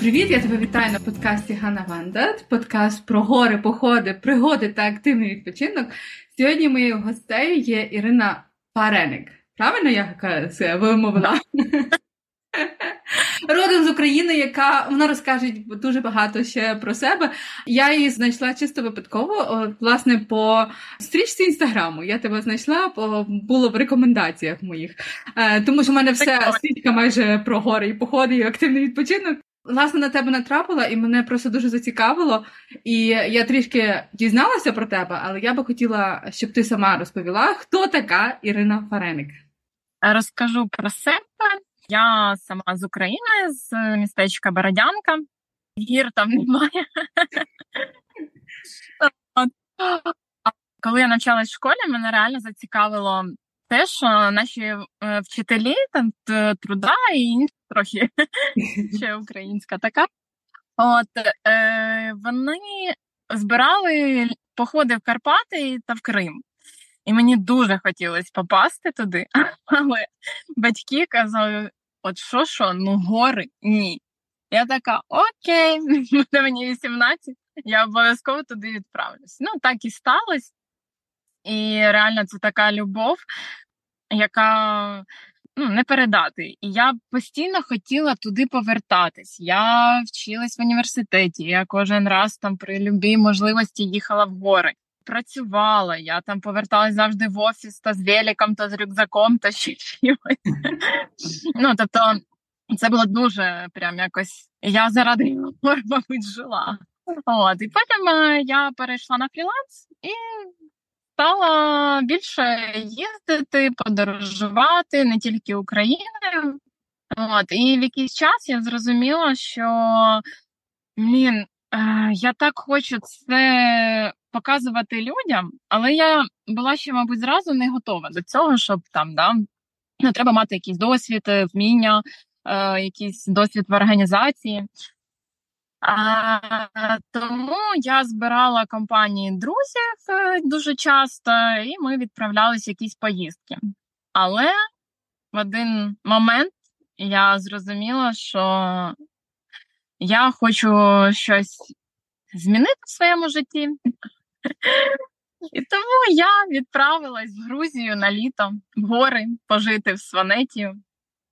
Привіт, я тебе вітаю на подкасті Ганна Вандат, подкаст про гори, походи, пригоди та активний відпочинок. Сьогодні моєю гостею є Ірина Пареник. Правильно я це вимовила? Родом з України, яка вона розкаже дуже багато ще про себе. Я її знайшла чисто випадково, власне, по стрічці інстаграму. Я тебе знайшла, було в рекомендаціях моїх. Е, тому що в мене вся стрічка майже про гори і походи, і активний відпочинок. Власне, на тебе натрапила, і мене просто дуже зацікавило. І я трішки дізналася про тебе, але я би хотіла, щоб ти сама розповіла, хто така Ірина Фареник. Розкажу про себе. Я сама з України, з містечка Бородянка. Гір там немає. Коли я навчалась в школі, мене реально зацікавило те, що наші е, вчителі там труда і інші трохи ще українська така. От е, вони збирали походи в Карпати та в Крим. І мені дуже хотілося попасти туди, але батьки казали: от що, що, ну гори ні. Я така, окей, буде мені 18, я обов'язково туди відправлюсь. Ну, так і сталося. І реально це така любов, яка ну, не передати. І я постійно хотіла туди повертатись. Я вчилась в університеті. Я кожен раз там при любій можливості їхала в гори. Працювала, я там поверталась завжди в офіс та з великом, та з рюкзаком, та ще чимось. Ну, тобто, це було дуже прям якось. Я заради гор, мабуть, жила. От, І потім е, я перейшла на фріланс і стала більше їздити, подорожувати не тільки Україною. От, І в якийсь час я зрозуміла, що блін, е, я так хочу це показувати людям, але я була ще, мабуть, зразу не готова до цього, щоб там да, ну, треба мати якийсь досвід, вміння, е, якийсь досвід в організації. А, Тому я збирала компанії друзів е, дуже часто, і ми відправлялися якісь поїздки. Але в один момент я зрозуміла, що я хочу щось змінити в своєму житті. І тому я відправилась в Грузію на літо в гори пожити в Сванеті.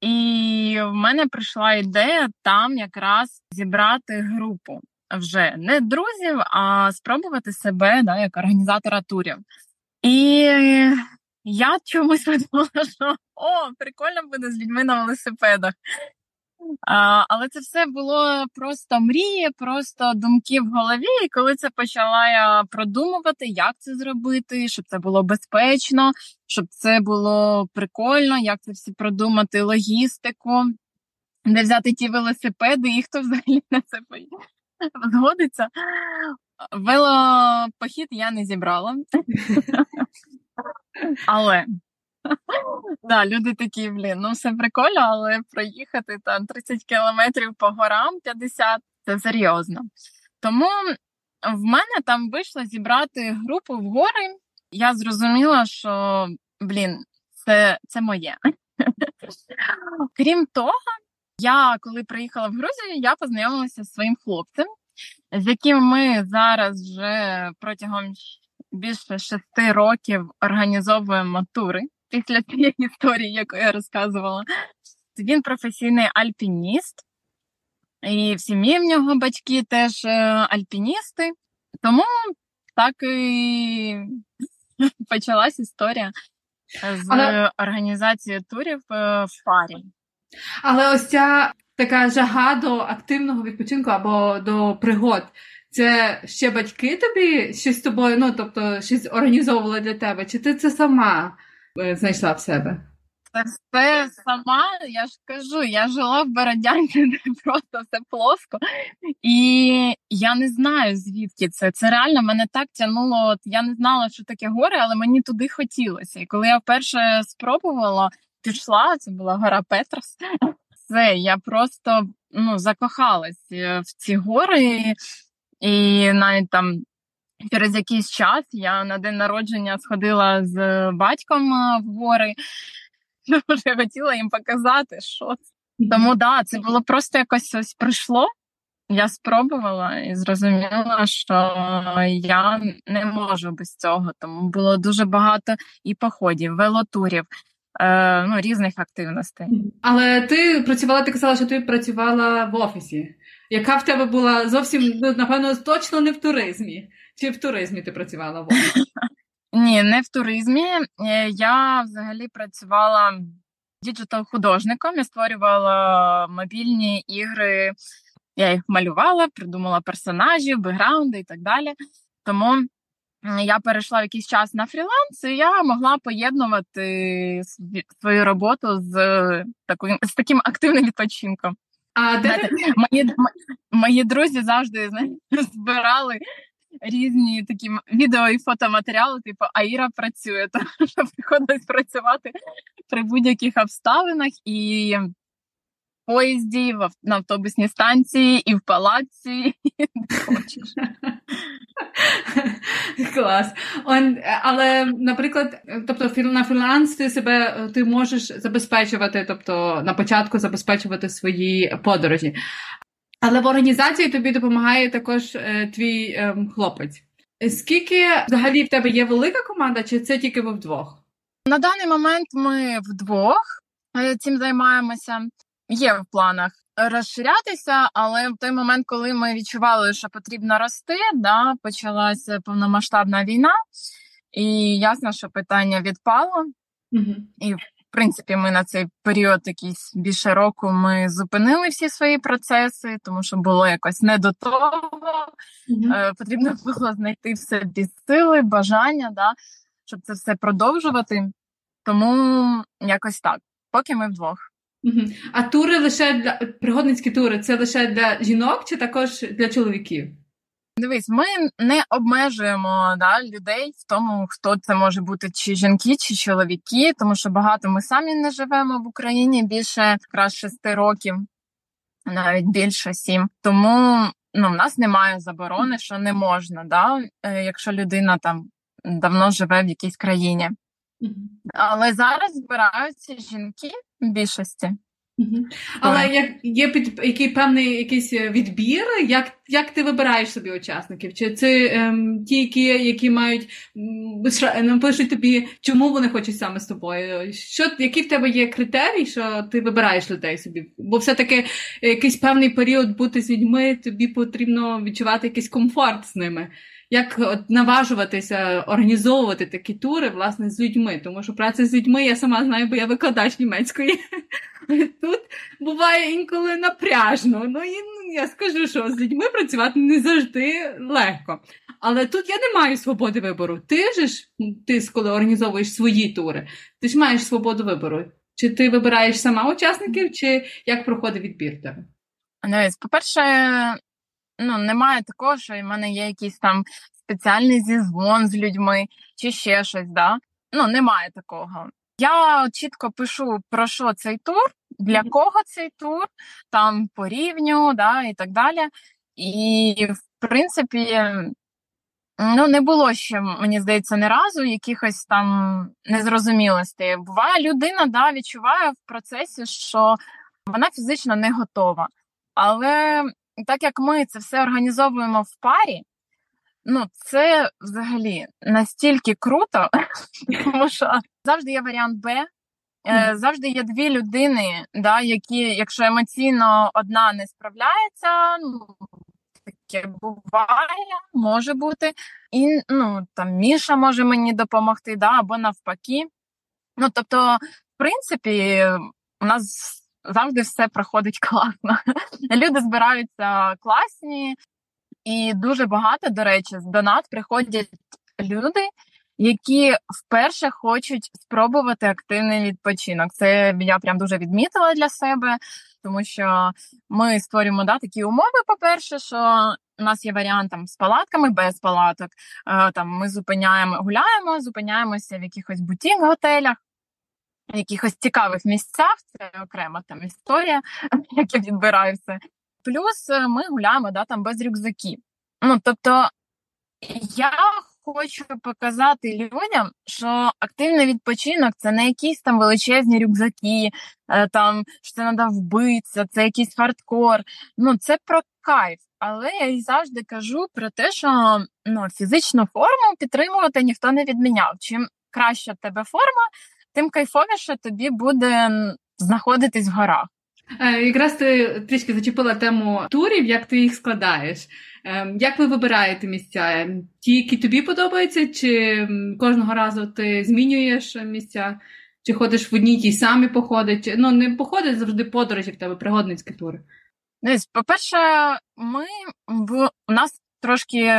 І в мене прийшла ідея там якраз зібрати групу вже не друзів, а спробувати себе да, як організатора турів. І я чомусь подумала, що о, прикольно буде з людьми на велосипедах. А, Але це все було просто мрії, просто думки в голові. І коли це почала я продумувати, як це зробити, щоб це було безпечно, щоб це було прикольно, як це всі продумати, логістику, де взяти ті велосипеди, і хто взагалі на це згодиться. Велопохід я не зібрала. Але Да, люди такі, блін, ну все прикольно, але проїхати там 30 кілометрів по горам 50 це серйозно. Тому в мене там вийшло зібрати групу в гори. Я зрозуміла, що блін, це, це моє. Крім того, я коли приїхала в Грузію, я познайомилася з своїм хлопцем, з яким ми зараз вже протягом більше шести років організовуємо тури після цієї історії, яку я розказувала. Він професійний альпініст, і в сім'ї в нього батьки теж е, альпіністи. Тому так і почалась історія з Але... організації турів е, в парі. Але ось ця така жага до активного відпочинку або до пригод. Це ще батьки тобі щось з тобою, ну тобто щось організовували для тебе, чи ти це сама знайшла в себе? це все сама. Я ж кажу, я жила в Бородянці, де просто все плоско. І я не знаю, звідки це. Це реально мене так тянуло. От Я не знала, що таке гори, але мені туди хотілося. І коли я вперше спробувала, пішла, це була гора Петрос. Все, я просто ну, закохалась е, в ці гори, і навіть там через якийсь час я на день народження сходила з батьком е, в гори, вже хотіла їм показати, що це. Тому да, це було просто якось ось прийшло. Я спробувала і зрозуміла, що я не можу без цього. Тому було дуже багато і походів, велотурів, е, ну, різних активностей. Але ти працювала, ти казала, що ти працювала в офісі. Яка в тебе була зовсім, ну, напевно, точно не в туризмі. Чи в туризмі ти працювала в офісі? Ні, не в туризмі. Е, я взагалі працювала діджитал-художником. Я створювала мобільні ігри. Я їх малювала, придумала персонажів, бекграунди і так далі. Тому я перейшла в якийсь час на фріланс, і я могла поєднувати свою роботу з таким з таким активним відпочинком. А де мої мої друзі завжди збирали різні такі відео і фотоматеріали, типу Аїра працює, тому що приходить працювати при будь-яких обставинах і в поїзді, в на автобусній станції, і в палаці. Клас. Он, Але, наприклад, тобто на фріланс ти себе ти можеш забезпечувати, тобто на початку забезпечувати свої подорожі. Але в організації тобі допомагає також е, твій е, хлопець. Скільки взагалі в тебе є велика команда, чи це тільки ви вдвох? На даний момент ми вдвох е, цим займаємося. Є в планах розширятися, але в той момент, коли ми відчували, що потрібно рости, да, почалася повномасштабна війна, і ясно, що питання відпало. Угу. І принципі, ми на цей період, якийсь більше року, ми зупинили всі свої процеси, тому що було якось не до того. Mm-hmm. Потрібно було знайти в собі сили, бажання, да, щоб це все продовжувати. Тому якось так, поки ми вдвох. А тури лише для пригодницькі тури це лише для жінок чи також для чоловіків? Дивись, ми не обмежуємо да, людей в тому, хто це може бути, чи жінки, чи чоловіки, тому що багато ми самі не живемо в Україні більше якраз шести років, навіть більше сім. Тому ну, в нас немає заборони, що не можна, да, е, якщо людина там давно живе в якійсь країні. Але зараз збираються жінки в більшості. Угу. Але як є під який певний якийсь е, відбір, як як ти вибираєш собі учасників? Чи це ем, ті, які які мають ем, пишуть тобі, чому вони хочуть саме з тобою? Що Які в тебе є критерії, що ти вибираєш людей собі? Бо все-таки якийсь певний період бути з людьми, тобі потрібно відчувати якийсь комфорт з ними як от наважуватися організовувати такі тури власне з людьми, тому що праця з людьми я сама знаю, бо я викладач німецької. Тут буває інколи напряжно. Ну і ну, я скажу, що з людьми працювати не завжди легко. Але тут я не маю свободи вибору. Ти ж ти, коли організовуєш свої тури, ти ж маєш свободу вибору. Чи ти вибираєш сама учасників, чи як проходить відбір тебе? По-перше, ну немає такого, що в мене є якийсь там спеціальний зізвон з людьми чи ще щось. да? Ну, немає такого. Я чітко пишу про що цей тур, для кого цей тур, там по рівню, да, і так далі. І в принципі, ну не було ще, мені здається, не разу якихось там незрозумілостей. Буває, людина да, відчуває в процесі, що вона фізично не готова. Але так як ми це все організовуємо в парі, ну це взагалі настільки круто, тому що завжди є варіант Б. Е, завжди є дві людини, да, які, якщо емоційно одна не справляється, ну таке буває, може бути. І ну там Міша може мені допомогти, да, або навпаки. Ну тобто, в принципі, у нас завжди все проходить класно. Люди збираються класні, і дуже багато, до речі, з донат приходять люди, які вперше хочуть спробувати активний відпочинок. Це я прям дуже відмітила для себе, тому що ми створюємо да, такі умови. По перше, що у нас є варіант там з палатками, без палаток. Е, там ми зупиняємо, гуляємо, зупиняємося в якихось бутік готелях. В якихось цікавих місцях, це окрема там історія, як я відбираю все. Плюс е, ми гуляємо да, там без рюкзаків. Ну, тобто я хочу показати людям, що активний відпочинок це не якісь там величезні рюкзаки, е, там що треба вбитися, це якийсь хардкор. Ну, це про кайф. Але я і завжди кажу про те, що ну, фізичну форму підтримувати ніхто не відміняв. Чим краща в тебе форма, тим кайфовіше тобі буде знаходитись в горах. Е, якраз ти трішки зачепила тему турів, як ти їх складаєш. Е, як ви вибираєте місця? Ті, які тобі подобаються, чи кожного разу ти змінюєш місця, чи ходиш в одній тій самі походи? Чи... Ну, не походи завжди подорожі в тебе, пригодницькі тури. По-перше, ми у нас трошки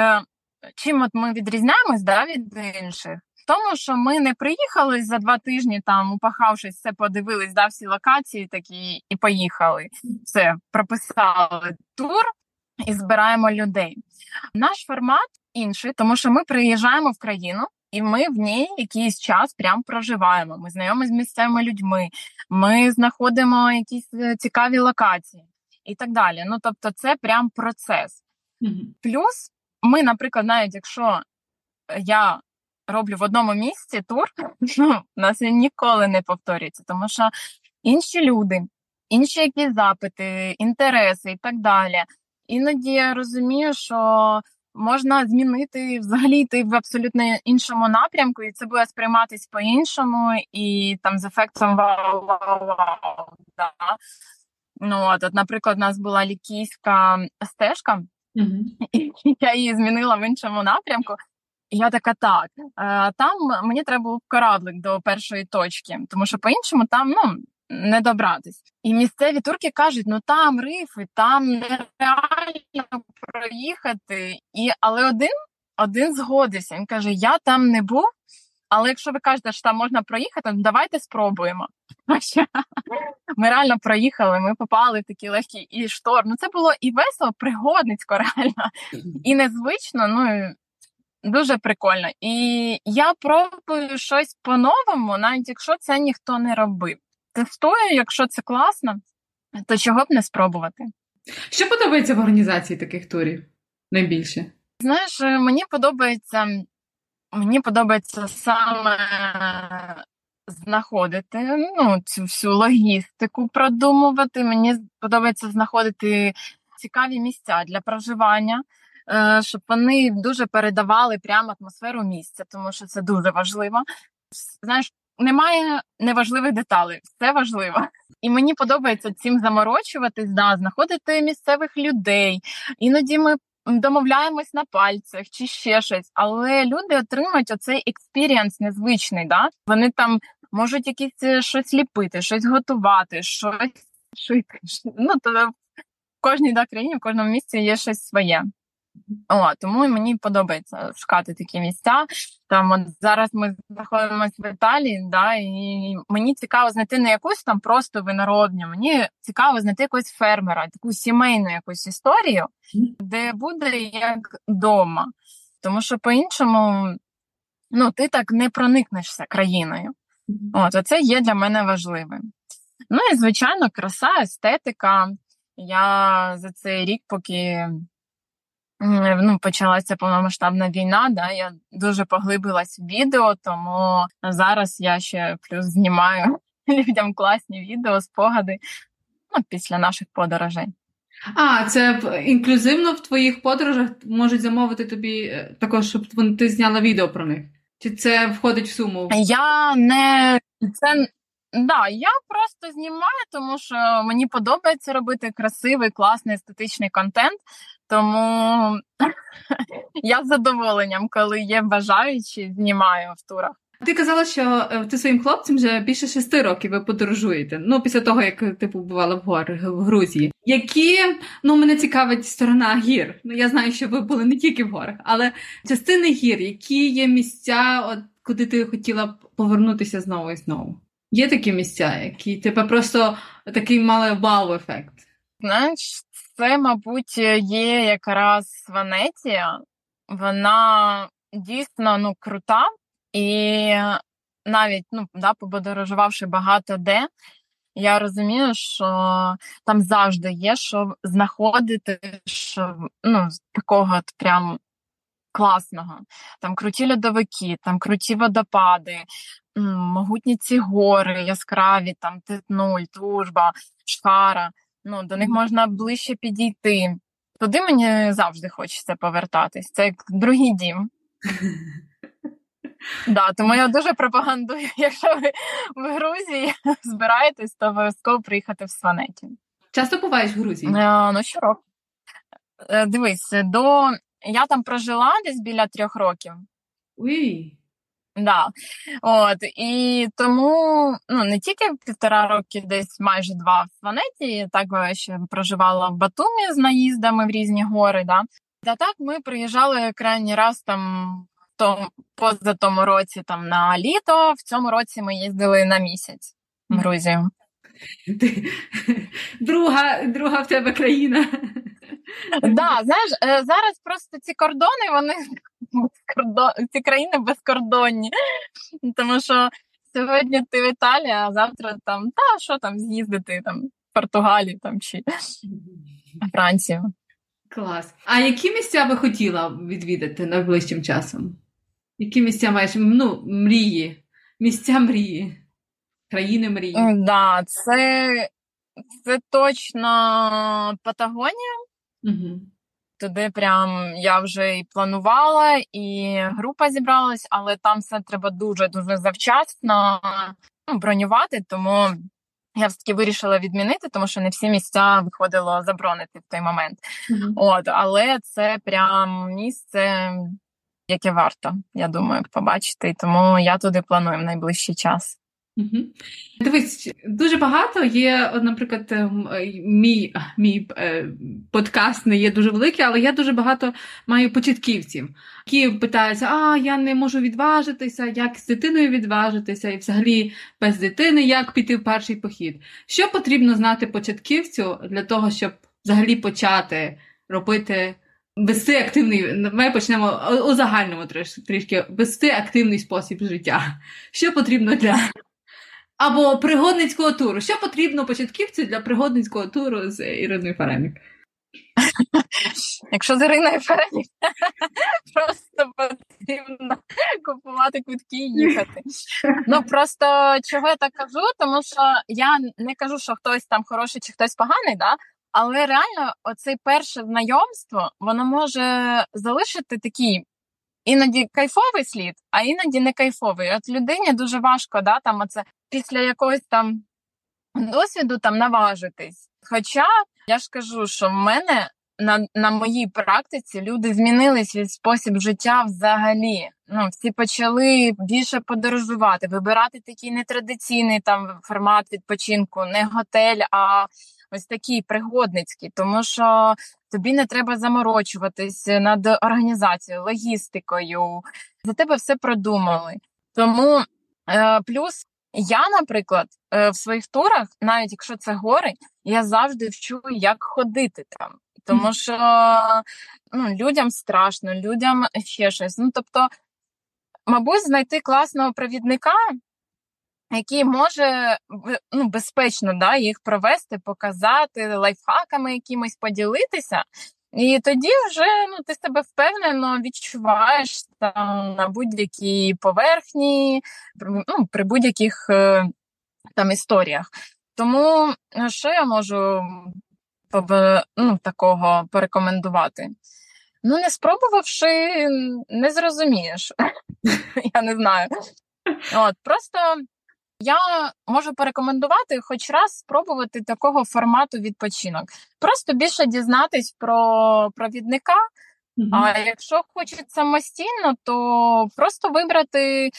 чим от ми відрізняємось да, від інших тому, що ми не приїхали за два тижні, там упахавшись, все подивились, да, всі локації такі і поїхали. Все прописали тур і збираємо людей. Наш формат інший, тому що ми приїжджаємо в країну. І ми в ній якийсь час прям проживаємо. Ми знайомі з місцевими людьми, ми знаходимо якісь е, цікаві локації і так далі. Ну тобто, це прям процес. Mm-hmm. Плюс ми, наприклад, навіть якщо я роблю в одному місці тур, ну, у нас він ніколи не повторюється, тому що інші люди, інші якісь запити, інтереси і так далі. Іноді я розумію, що можна змінити взагалі йти в абсолютно іншому напрямку, і це буде сприйматись по-іншому, і там з ефектом вау-вау-вау. Да. Ну, от, от, наприклад, у нас була лікійська стежка, mm-hmm. і я її змінила в іншому напрямку. Я така так. Е, там мені треба був кораблик до першої точки, тому що по-іншому там ну не добратись. І місцеві турки кажуть: ну там рифи, там нереально проїхати. І але один один згодився. Він каже: Я там не був. Але якщо ви кажете, що там можна проїхати, ну давайте спробуємо. Ми реально проїхали, ми попали в такий легкий і шторм. Ну це було і весело, пригодницько, реально, і незвично. Ну Дуже прикольно. І я пробую щось по-новому, навіть якщо це ніхто не робив. Тестую, якщо це класно, то чого б не спробувати. Що подобається в організації таких турів найбільше? Знаєш, е, мені подобається мені подобається саме знаходити ну, цю всю логістику продумувати. Мені подобається знаходити цікаві місця для проживання. Е, щоб вони дуже передавали прямо атмосферу місця, тому що це дуже важливо. Знаєш, немає неважливих деталей, все важливо. І мені подобається цим заморочуватись, да, знаходити місцевих людей. Іноді ми домовляємось на пальцях чи ще щось, але люди отримують оцей experience незвичний. Да? Вони там можуть якісь е, щось ліпити, щось готувати, щось шити. Ну то в кожній да, країні, в кожному місці є щось своє. О, Тому мені подобається шукати такі місця. Там от зараз ми знаходимося в Італії, да, і мені цікаво знайти не якусь там просто виноробню, мені цікаво знайти якогось фермера, таку сімейну якусь історію, де буде як вдома. Тому що по-іншому ну, ти так не проникнешся країною. От, Оце є для мене важливим. Ну і звичайно, краса, естетика. Я за цей рік, поки ну, почалася повномасштабна війна, да, я дуже поглибилась в відео, тому зараз я ще плюс знімаю людям класні відео, спогади ну, після наших подорожей. А, це інклюзивно в твоїх подорожах можуть замовити тобі е, також, щоб ти зняла відео про них? Чи це входить в суму? Я не це Да, я просто знімаю, тому що мені подобається робити красивий, класний естетичний контент. Тому я з задоволенням, коли є бажаючі, знімаю в турах. Ти казала, що е, ти своїм хлопцям вже більше шести років ви подорожуєте. Ну, після того, як ти типу, побувала в горах в Грузії. Які ну мене цікавить сторона гір. Ну я знаю, що ви були не тільки в горах, але частини гір, які є місця, от куди ти хотіла б повернутися знову і знову. Є такі місця, які тебе просто такий мали вау-ефект. Знаєш, це, мабуть, є якраз Венеція. Вона дійсно ну, крута, і навіть ну, да, пободорожувавши багато де, я розумію, що там завжди є, що знаходити що, ну, такого от прям класного. Там круті льодовики, там круті водопади, могутні ці гори, яскраві, там Титнуль, Тужба, Шхара. Ну, До них можна ближче підійти. Туди мені завжди хочеться повертатись. Це як другий дім. Да, Тому я дуже пропагандую, якщо ви в Грузії збираєтесь, то обов'язково приїхати в Сванеті. Часто буваєш в Грузії? Е, ну, щороку. Е, дивись, до я там прожила десь біля трьох років. Уй. Да. От, І тому ну, не тільки півтора роки, десь майже два в планеті, так ще проживала в Батумі з наїздами в різні гори. Да. Та так ми приїжджали крайній раз там то, поза тому році там на літо, в цьому році ми їздили на місяць в Грузію. Друга друга в тебе країна. Да, знаєш, е, зараз просто ці кордони, вони ці країни безкордонні. Тому що сьогодні ти в Італії, а завтра там, та що там з'їздити там в Португалію там чи Францію. Клас. А які місця би хотіла відвідати найближчим часом? Які місця маєш? Ну, мрії, місця мрії, країни мрії? Да, це це точно Патагонія. Угу. Туди прям я вже і планувала, і група зібралась, але там все треба дуже-дуже завчасно ну, бронювати, тому я все таки вирішила відмінити, тому що не всі місця виходило заборонити в той момент. Mm-hmm. От, Але це прям місце, яке варто, я думаю, побачити. Тому я туди планую в найближчий час. Угу. Дивись, дуже багато є, наприклад, ем, е, мій мій е, подкаст не є дуже великий, але я дуже багато маю початківців, які питаються: а я не можу відважитися, як з дитиною відважитися, і взагалі без дитини як піти в перший похід. Що потрібно знати початківцю для того, щоб взагалі почати робити? Вести активний, ми почнемо у загальному трішки вести активний спосіб життя. Що потрібно для або пригодницького туру. Що потрібно початківцю для пригодницького туру з Іриною Фаремік? Якщо з Іриною Фаремік, просто потрібно купувати квитки і їхати. Ну просто чого я так кажу, тому що я не кажу, що хтось там хороший чи хтось поганий, да? але реально оце перше знайомство воно може залишити такий іноді кайфовий слід, а іноді не кайфовий. От людині дуже важко, да, там оце після якогось там досвіду там наважитись. Хоча я ж кажу, що в мене на на моїй практиці люди змінились від спосіб життя взагалі. Ну, Всі почали більше подорожувати, вибирати такий нетрадиційний там формат відпочинку, не готель, а ось такий пригодницький, тому що тобі не треба заморочуватись над організацією, логістикою. За тебе все продумали. Тому е, плюс я, наприклад, е, в своїх турах, навіть якщо це гори, я завжди вчу, як ходити там. Тому що ну, людям страшно, людям ще щось. Ну, тобто, мабуть, знайти класного провідника, який може ну, безпечно да, їх провести, показати лайфхаками якимось поділитися. І тоді вже ну, ти себе впевнено відчуваєш там на будь-якій поверхні, ну, при будь-яких е, там історіях. Тому е, що я можу ну, такого порекомендувати? Ну, не спробувавши, не зрозумієш. Я не знаю. От, Просто я можу порекомендувати хоч раз спробувати такого формату відпочинок. Просто більше дізнатись про провідника. Mm-hmm. А якщо хочуть самостійно, то просто вибрати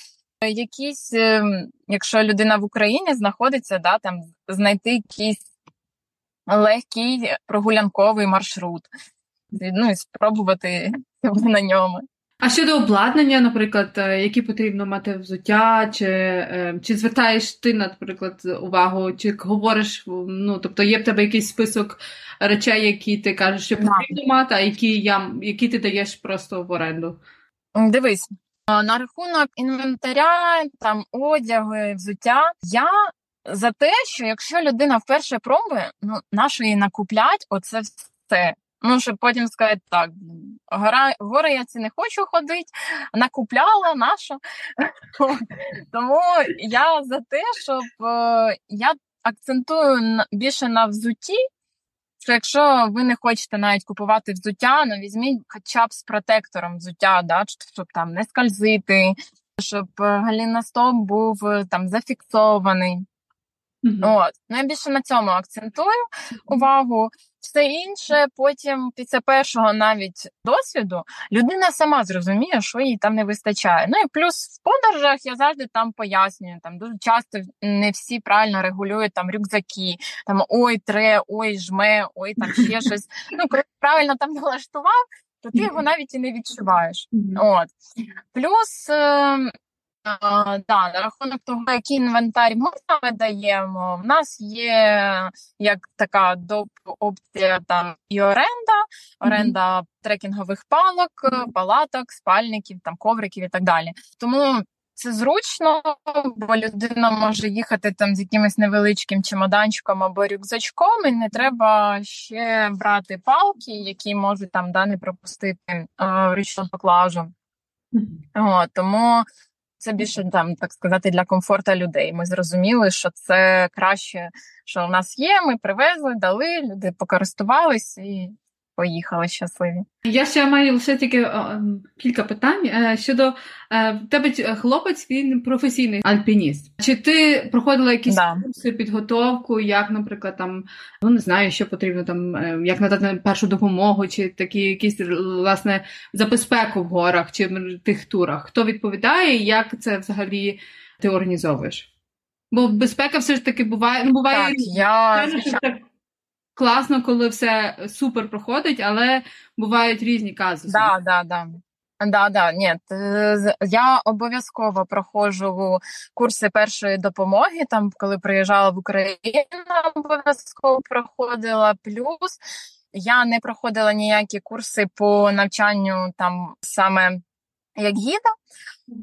якісь, ем, якщо людина в Україні знаходиться, да, там знайти якийсь легкий прогулянковий маршрут, ну і спробувати на ньому. А щодо обладнання, наприклад, е, які потрібно мати взуття, чи е, чи звертаєш ти, наприклад, увагу, чи говориш, ну тобто є в тебе якийсь список речей, які ти кажеш, що потрібно мати, а які я які ти даєш просто в оренду? Дивись, на рахунок інвентаря, там одягу, взуття, я за те, що якщо людина вперше пробує, ну нащо її накуплять, оце все. Ну, щоб потім сказати, так, гора, гори я ці не хочу ходити, накупляла нашу. Тому я за те, щоб е, я акцентую більше на взутті, що якщо ви не хочете навіть купувати взуття, ну візьміть хоча б з протектором взуття, да, щоб там не скользити, щоб е, галіностоп був е, там зафіксований. Mm-hmm. От. Ну, я більше на цьому акцентую увагу. Все інше, потім після першого навіть досвіду людина сама зрозуміє, що їй там не вистачає. Ну і плюс в подорожах я завжди там пояснюю. Там дуже часто не всі правильно регулюють там рюкзаки, там ой, тре, ой, жме, ой, там ще щось. Ну, коли правильно там налаштував, то ти його навіть і не відчуваєш. От плюс. Да, на рахунок того, який інвентар ми саме даємо, в нас є як така доп опція там і оренда, оренда mm-hmm. трекінгових палок, палаток, спальників, там ковриків і так далі. Тому це зручно, бо людина може їхати там з якимось невеличким чемоданчиком або рюкзачком, і не треба ще брати палки, які можуть там да, не пропустити річну поклажу. О, тому це більше там, так сказати, для комфорту людей. Ми зрозуміли, що це краще, що у нас є. Ми привезли, дали, люди покористувались і поїхали щасливі. Я ще маю лише тільки кілька питань е, щодо е, тебе хлопець, він професійний альпініст. Чи ти проходила якісь да. курси підготовку, як, наприклад, там ну не знаю, що потрібно там, е, як надати першу допомогу, чи такі якісь власне за безпеку в горах чи в тих турах? Хто відповідає, як це взагалі ти організовуєш? Бо безпека все ж таки буває, ну буває так, я так класно, коли все супер проходить, але бувають різні казуси. Да, да, да. Да, да, ні, я обов'язково проходжу курси першої допомоги. Там, коли приїжджала в Україну, обов'язково проходила. Плюс я не проходила ніякі курси по навчанню там саме як гіда,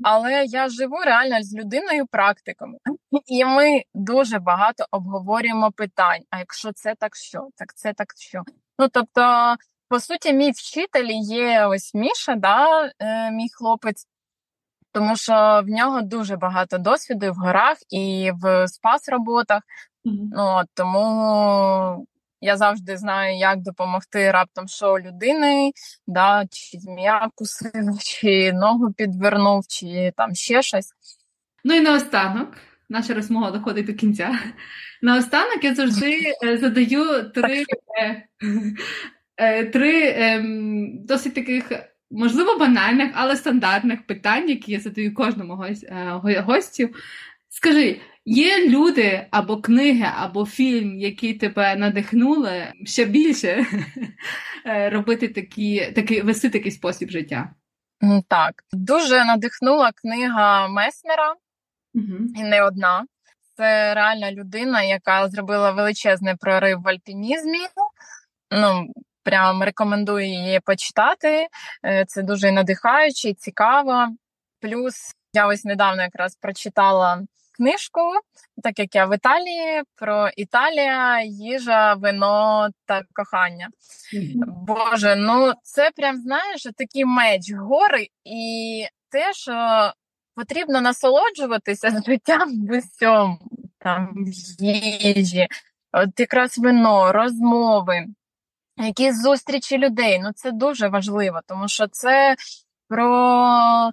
але я живу реально з людиною практиками, і ми дуже багато обговорюємо питань. А якщо це так що, так це так що. Ну тобто, по суті, мій вчитель є ось Міша, да, е, мій хлопець, тому що в нього дуже багато досвіду в горах і в спас роботах. Mm-hmm. Ну, Тому я завжди знаю, як допомогти раптом що людини, да, чи змія вкусила, чи ногу підвернув, чи там ще щось. Ну і наостанок, наша розмова доходить до кінця. Наостанок я завжди е, задаю три е, е, три ем, досить таких, можливо, банальних, але стандартних питань, які я задаю кожному гостю. Скажи, Є люди або книги, або фільм, які тебе надихнули ще більше е, робити такі, такі, вести такий спосіб життя. Так, дуже надихнула книга Месмера, угу. і не одна. Це реальна людина, яка зробила величезний прорив в альпінізмі. Ну, прям рекомендую її почитати. Е, це дуже надихаюче цікаво. Плюс я ось недавно якраз прочитала книжку, так як я в Італії, про Італія, їжа, вино та кохання. Mm-hmm. Боже, ну це прям знаєш такий меч гори, і те, що потрібно насолоджуватися життям в усьому, там в їжі, от якраз вино, розмови. Якісь зустрічі людей, ну це дуже важливо, тому що це про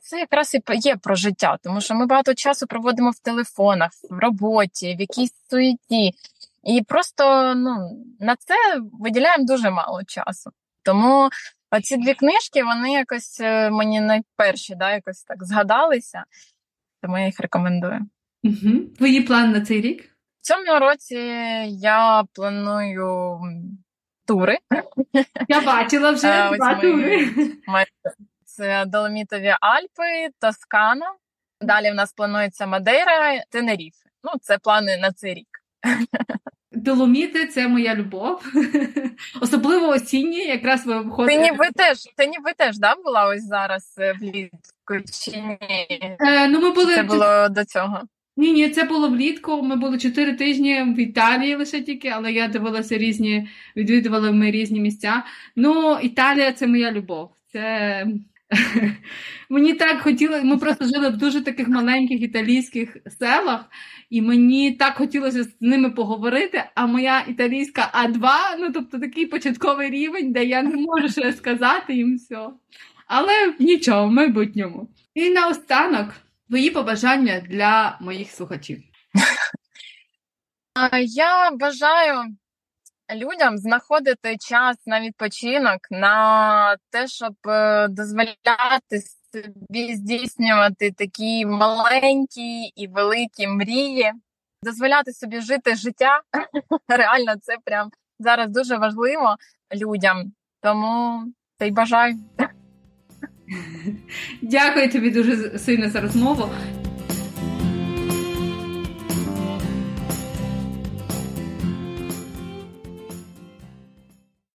це якраз і є про життя, тому що ми багато часу проводимо в телефонах, в роботі, в якійсь суеті. І просто ну, на це виділяємо дуже мало часу. Тому ці дві книжки вони якось е, мені найперші да, якось так згадалися. тому я їх рекомендую. Угу. Твої плани на цей рік? В цьому році я планую тури. Я бачила вже два тури. Це Доломітові Альпи, Тоскана. Далі в нас планується Мадейра, Тенеріфе. Ну, це плани на цей рік. Доломіти це моя любов. Особливо осінні, якраз ви Ти входите. ніби теж, ти ніби теж да, була ось зараз е, влітку чи ні? Е, ну, ми були Це було до цього. Ні, ні, це було влітку. Ми були чотири тижні в Італії лише тільки, але я дивилася різні, відвідували ми різні місця. Ну, Італія це моя любов. Це мені так хотілося. Ми просто жили в дуже таких маленьких італійських селах, і мені так хотілося з ними поговорити. А моя італійська А2, ну тобто такий початковий рівень, де я не можу ще сказати їм все. Але нічого, в майбутньому. І наостанок. Твої побажання для моїх слухачів. Я бажаю людям знаходити час на відпочинок, на те, щоб е, дозволяти собі здійснювати такі маленькі і великі мрії, дозволяти собі жити життя. Реально, це прям зараз дуже важливо людям. Тому та й бажаю. Дякую тобі дуже сильно за розмову.